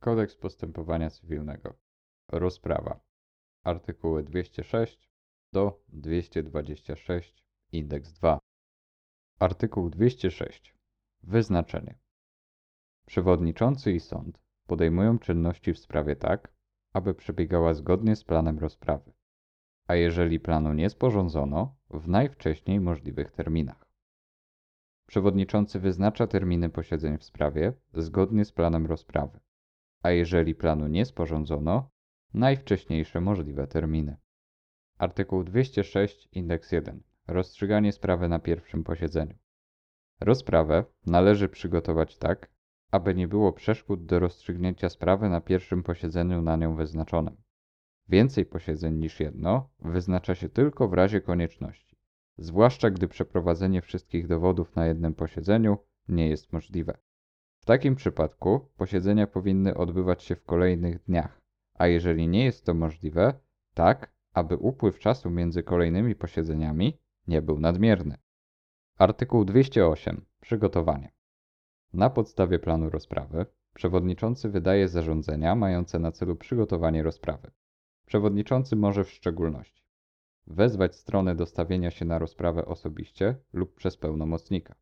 Kodeks postępowania cywilnego. Rozprawa. Artykuły 206 do 226 indeks 2. Artykuł 206. Wyznaczenie. Przewodniczący i sąd podejmują czynności w sprawie tak, aby przebiegała zgodnie z planem rozprawy, a jeżeli planu nie sporządzono, w najwcześniej możliwych terminach. Przewodniczący wyznacza terminy posiedzeń w sprawie zgodnie z planem rozprawy, a jeżeli planu nie sporządzono, najwcześniejsze możliwe terminy. Artykuł 206 indeks 1. Rozstrzyganie sprawy na pierwszym posiedzeniu. Rozprawę należy przygotować tak, aby nie było przeszkód do rozstrzygnięcia sprawy na pierwszym posiedzeniu na nią wyznaczonym. Więcej posiedzeń niż jedno wyznacza się tylko w razie konieczności, zwłaszcza gdy przeprowadzenie wszystkich dowodów na jednym posiedzeniu nie jest możliwe. W takim przypadku posiedzenia powinny odbywać się w kolejnych dniach, a jeżeli nie jest to możliwe, tak, aby upływ czasu między kolejnymi posiedzeniami nie był nadmierny. Artykuł 208. Przygotowanie. Na podstawie planu rozprawy przewodniczący wydaje zarządzenia mające na celu przygotowanie rozprawy. Przewodniczący może w szczególności wezwać stronę do stawienia się na rozprawę osobiście lub przez pełnomocnika.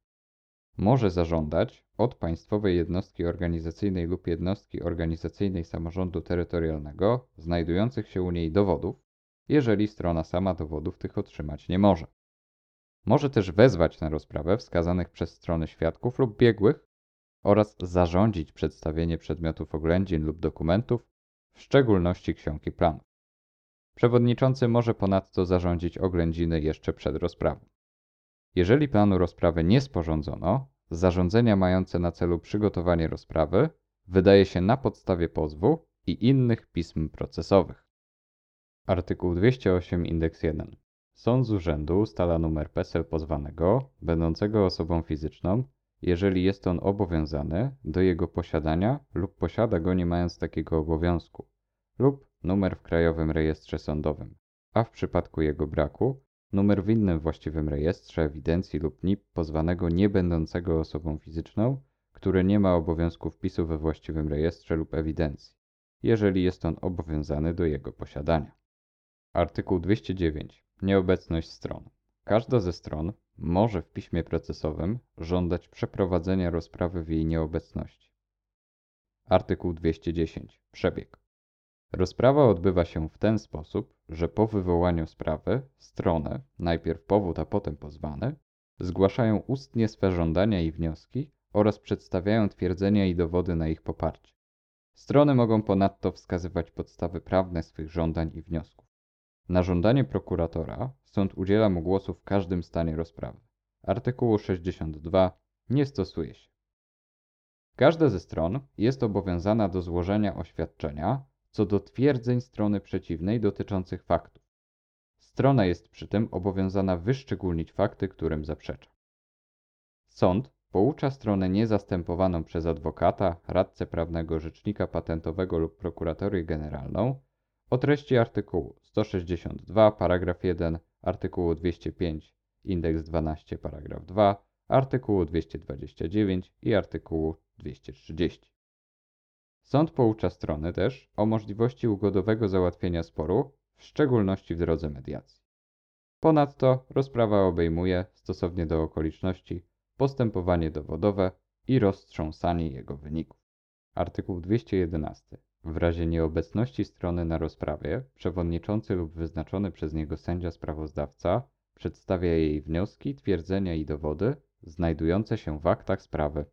Może zażądać od państwowej jednostki organizacyjnej lub jednostki organizacyjnej samorządu terytorialnego znajdujących się u niej dowodów, jeżeli strona sama dowodów tych otrzymać nie może. Może też wezwać na rozprawę wskazanych przez strony świadków lub biegłych oraz zarządzić przedstawienie przedmiotów oględzin lub dokumentów, w szczególności ksiąg i planów. Przewodniczący może ponadto zarządzić oględziny jeszcze przed rozprawą. Jeżeli planu rozprawy nie sporządzono, zarządzenia mające na celu przygotowanie rozprawy wydaje się na podstawie pozwu i innych pism procesowych. Artykuł 208 indeks 1. Sąd z urzędu ustala numer PESEL pozwanego, będącego osobą fizyczną, jeżeli jest on obowiązany do jego posiadania lub posiada go nie mając takiego obowiązku, lub numer w Krajowym Rejestrze Sądowym, a w przypadku jego braku numer w innym właściwym rejestrze, ewidencji lub NIP pozwanego nie będącego osobą fizyczną, który nie ma obowiązku wpisu we właściwym rejestrze lub ewidencji, jeżeli jest on obowiązany do jego posiadania. Artykuł 209. Nieobecność stron. Każda ze stron może w piśmie procesowym żądać przeprowadzenia rozprawy w jej nieobecności. Artykuł 210. Przebieg. Rozprawa odbywa się w ten sposób, że po wywołaniu sprawy strony, najpierw powód, a potem pozwany, zgłaszają ustnie swe żądania i wnioski oraz przedstawiają twierdzenia i dowody na ich poparcie. Strony mogą ponadto wskazywać podstawy prawne swych żądań i wniosków. Na żądanie prokuratora sąd udziela mu głosu w każdym stanie rozprawy. Artykułu 62 nie stosuje się. Każda ze stron jest obowiązana do złożenia oświadczenia co do twierdzeń strony przeciwnej dotyczących faktów. Strona jest przy tym obowiązana wyszczególnić fakty, którym zaprzecza. Sąd poucza stronę niezastępowaną przez adwokata, radcę prawnego, rzecznika patentowego lub prokuratorię generalną o treści artykułu 162 paragraf 1, artykułu 205 indeks 12 paragraf 2, artykułu 229 i artykułu 230. Sąd poucza strony też o możliwości ugodowego załatwienia sporu, w szczególności w drodze mediacji. Ponadto rozprawa obejmuje, stosownie do okoliczności, postępowanie dowodowe i roztrząsanie jego wyników. Artykuł 211. W razie nieobecności strony na rozprawie, przewodniczący lub wyznaczony przez niego sędzia sprawozdawca przedstawia jej wnioski, twierdzenia i dowody znajdujące się w aktach sprawy.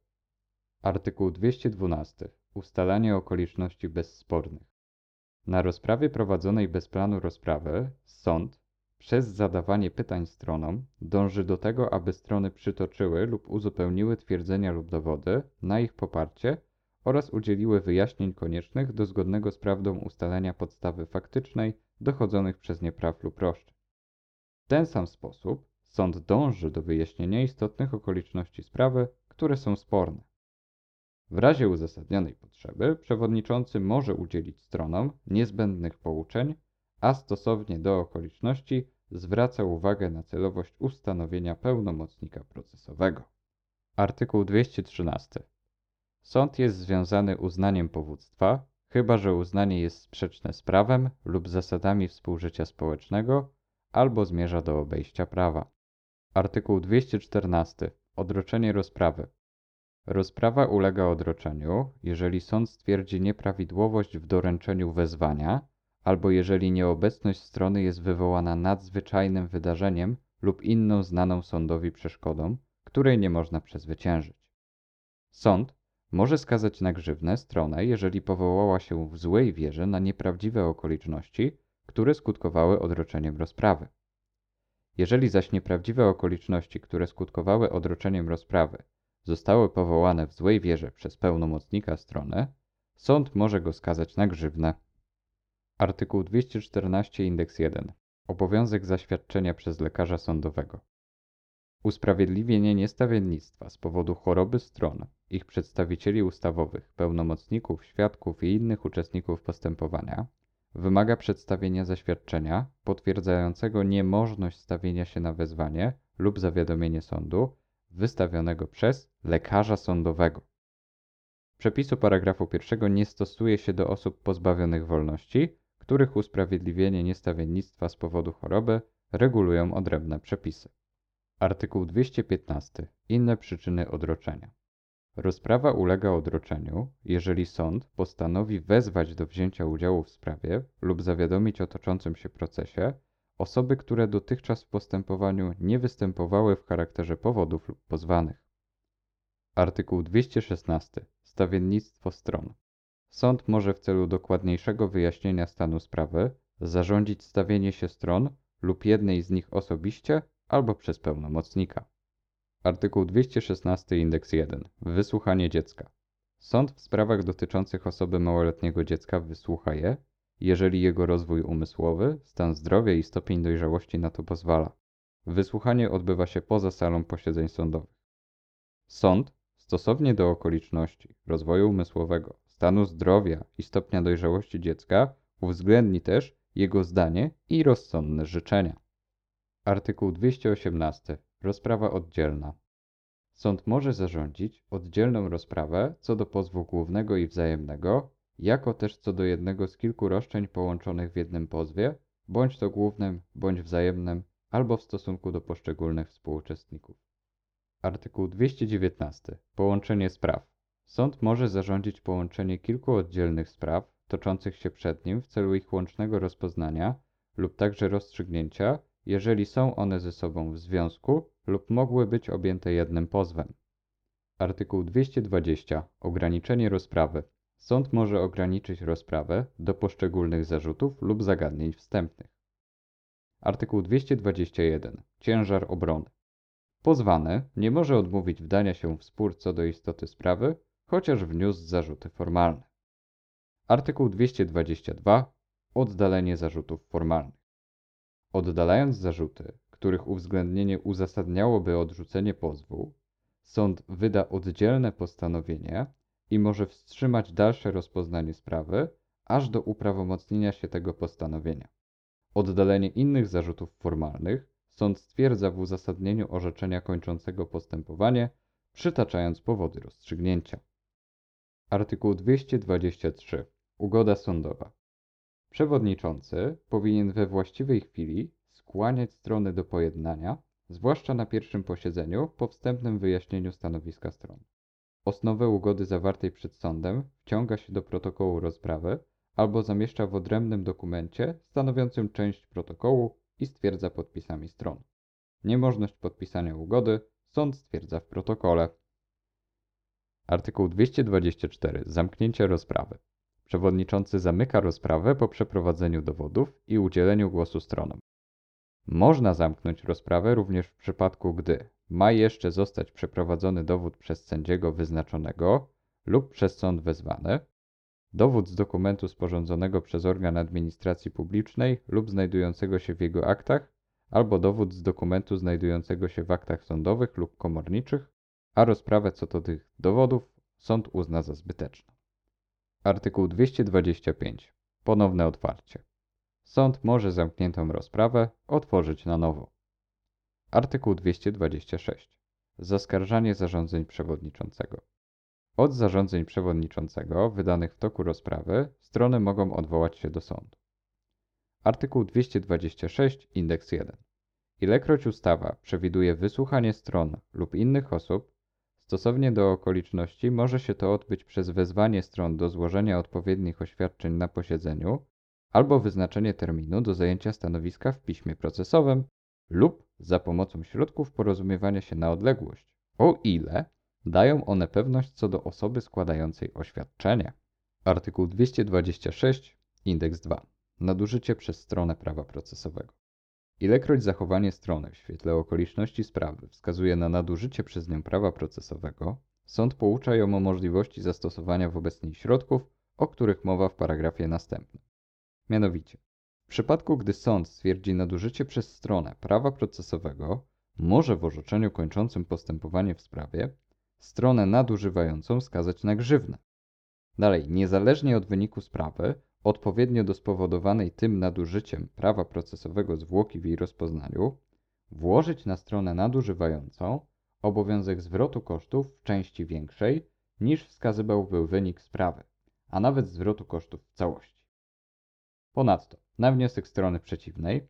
Artykuł 212. Ustalanie okoliczności bezspornych. Na rozprawie prowadzonej bez planu rozprawy sąd przez zadawanie pytań stronom dąży do tego, aby strony przytoczyły lub uzupełniły twierdzenia lub dowody na ich poparcie oraz udzieliły wyjaśnień koniecznych do zgodnego z prawdą ustalenia podstawy faktycznej dochodzonych przez nie praw lub roszczeń. W ten sam sposób sąd dąży do wyjaśnienia istotnych okoliczności sprawy, które są sporne. W razie uzasadnionej potrzeby przewodniczący może udzielić stronom niezbędnych pouczeń, a stosownie do okoliczności zwraca uwagę na celowość ustanowienia pełnomocnika procesowego. Artykuł 213. Sąd jest związany uznaniem powództwa, chyba że uznanie jest sprzeczne z prawem lub zasadami współżycia społecznego albo zmierza do obejścia prawa. Artykuł 214. Odroczenie rozprawy. Rozprawa ulega odroczeniu, jeżeli sąd stwierdzi nieprawidłowość w doręczeniu wezwania, albo jeżeli nieobecność strony jest wywołana nadzwyczajnym wydarzeniem lub inną znaną sądowi przeszkodą, której nie można przezwyciężyć. Sąd może skazać na grzywnę stronę, jeżeli powołała się w złej wierze na nieprawdziwe okoliczności, które skutkowały odroczeniem rozprawy. Jeżeli zaś nieprawdziwe okoliczności, które skutkowały odroczeniem rozprawy, zostały powołane w złej wierze przez pełnomocnika strony, sąd może go skazać na grzywnę. Artykuł 214 indeks 1. Obowiązek zaświadczenia przez lekarza sądowego. Usprawiedliwienie niestawiennictwa z powodu choroby stron, ich przedstawicieli ustawowych, pełnomocników, świadków i innych uczestników postępowania wymaga przedstawienia zaświadczenia potwierdzającego niemożność stawienia się na wezwanie lub zawiadomienie sądu wystawionego przez lekarza sądowego. Przepisu paragrafu pierwszego nie stosuje się do osób pozbawionych wolności, których usprawiedliwienie niestawiennictwa z powodu choroby regulują odrębne przepisy. Artykuł 215. Inne przyczyny odroczenia. Rozprawa ulega odroczeniu, jeżeli sąd postanowi wezwać do wzięcia udziału w sprawie lub zawiadomić o toczącym się procesie osoby, które dotychczas w postępowaniu nie występowały w charakterze powodów lub pozwanych. Artykuł 216. Stawiennictwo stron. Sąd może w celu dokładniejszego wyjaśnienia stanu sprawy zarządzić stawienie się stron lub jednej z nich osobiście albo przez pełnomocnika. Artykuł 216 indeks 1. Wysłuchanie dziecka. Sąd w sprawach dotyczących osoby małoletniego dziecka wysłucha je, jeżeli jego rozwój umysłowy, stan zdrowia i stopień dojrzałości na to pozwala. Wysłuchanie odbywa się poza salą posiedzeń sądowych. Sąd, stosownie do okoliczności rozwoju umysłowego, stanu zdrowia i stopnia dojrzałości dziecka, uwzględni też jego zdanie i rozsądne życzenia. Artykuł 218. Rozprawa oddzielna. Sąd może zarządzić oddzielną rozprawę co do pozwu głównego i wzajemnego, jako też co do jednego z kilku roszczeń połączonych w jednym pozwie, bądź to głównym, bądź wzajemnym, albo w stosunku do poszczególnych współuczestników. Artykuł 219. Połączenie spraw. Sąd może zarządzić połączenie kilku oddzielnych spraw toczących się przed nim w celu ich łącznego rozpoznania lub także rozstrzygnięcia jeżeli są one ze sobą w związku lub mogły być objęte jednym pozwem. Artykuł 220. Ograniczenie rozprawy. Sąd może ograniczyć rozprawę do poszczególnych zarzutów lub zagadnień wstępnych. Artykuł 221. Ciężar obrony. Pozwany nie może odmówić wdania się w spór co do istoty sprawy, chociaż wniósł zarzuty formalne. Artykuł 222. Oddalenie zarzutów formalnych. Oddalając zarzuty, których uwzględnienie uzasadniałoby odrzucenie pozwu, sąd wyda oddzielne postanowienie i może wstrzymać dalsze rozpoznanie sprawy, aż do uprawomocnienia się tego postanowienia. Oddalenie innych zarzutów formalnych sąd stwierdza w uzasadnieniu orzeczenia kończącego postępowanie, przytaczając powody rozstrzygnięcia. Artykuł 223. Ugoda sądowa. Przewodniczący powinien we właściwej chwili skłaniać strony do pojednania, zwłaszcza na pierwszym posiedzeniu po wstępnym wyjaśnieniu stanowiska stron. Osnowę ugody zawartej przed sądem wciąga się do protokołu rozprawy albo zamieszcza w odrębnym dokumencie stanowiącym część protokołu i stwierdza podpisami stron. Niemożność podpisania ugody sąd stwierdza w protokole. Artykuł 224. Zamknięcie rozprawy. Przewodniczący zamyka rozprawę po przeprowadzeniu dowodów i udzieleniu głosu stronom. Można zamknąć rozprawę również w przypadku, gdy ma jeszcze zostać przeprowadzony dowód przez sędziego wyznaczonego lub przez sąd wezwany, dowód z dokumentu sporządzonego przez organ administracji publicznej lub znajdującego się w jego aktach, albo dowód z dokumentu znajdującego się w aktach sądowych lub komorniczych, a rozprawę co do tych dowodów sąd uzna za zbyteczną. Artykuł 225. Ponowne otwarcie. Sąd może zamkniętą rozprawę otworzyć na nowo. Artykuł 226. Zaskarżanie zarządzeń przewodniczącego. Od zarządzeń przewodniczącego wydanych w toku rozprawy strony mogą odwołać się do sądu. Artykuł 226 indeks 1. Ilekroć ustawa przewiduje wysłuchanie stron lub innych osób, stosownie do okoliczności może się to odbyć przez wezwanie stron do złożenia odpowiednich oświadczeń na posiedzeniu albo wyznaczenie terminu do zajęcia stanowiska w piśmie procesowym lub za pomocą środków porozumiewania się na odległość, o ile dają one pewność co do osoby składającej oświadczenie. Artykuł 226 indeks 2. Nadużycie przez stronę prawa procesowego. Ilekroć zachowanie strony w świetle okoliczności sprawy wskazuje na nadużycie przez nią prawa procesowego, sąd poucza ją o możliwości zastosowania wobec niej środków, o których mowa w paragrafie następnym. Mianowicie, w przypadku gdy sąd stwierdzi nadużycie przez stronę prawa procesowego, może w orzeczeniu kończącym postępowanie w sprawie stronę nadużywającą skazać na grzywnę. Dalej, niezależnie od wyniku sprawy, odpowiednio do spowodowanej tym nadużyciem prawa procesowego zwłoki w jej rozpoznaniu, włożyć na stronę nadużywającą obowiązek zwrotu kosztów w części większej niż wskazywałby wynik sprawy, a nawet zwrotu kosztów w całości. Ponadto, na wniosek strony przeciwnej,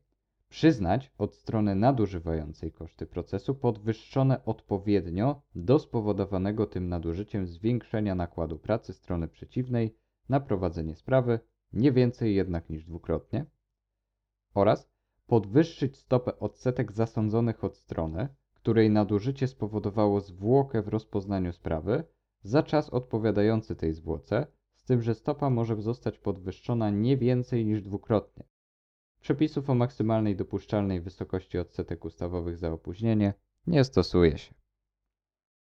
przyznać od strony nadużywającej koszty procesu podwyższone odpowiednio do spowodowanego tym nadużyciem zwiększenia nakładu pracy strony przeciwnej na prowadzenie sprawy nie więcej jednak niż dwukrotnie, oraz podwyższyć stopę odsetek zasądzonych od strony, której nadużycie spowodowało zwłokę w rozpoznaniu sprawy, za czas odpowiadający tej zwłoce, z tym, że stopa może zostać podwyższona nie więcej niż dwukrotnie. Przepisów o maksymalnej dopuszczalnej wysokości odsetek ustawowych za opóźnienie nie stosuje się.